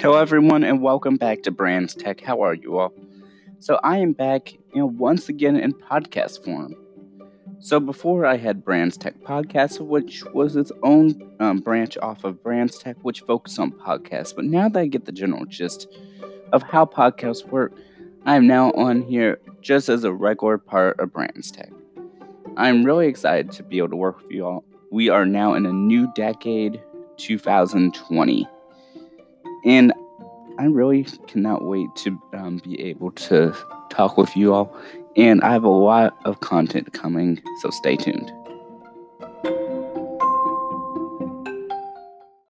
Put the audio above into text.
Hello, everyone, and welcome back to Brands Tech. How are you all? So, I am back, you know, once again in podcast form. So, before I had Brands Tech Podcast, which was its own um, branch off of Brands Tech, which focused on podcasts. But now that I get the general gist of how podcasts work, I am now on here just as a regular part of Brands Tech. I'm really excited to be able to work with you all. We are now in a new decade, 2020 and I really cannot wait to um, be able to talk with you all. And I have a lot of content coming, so stay tuned.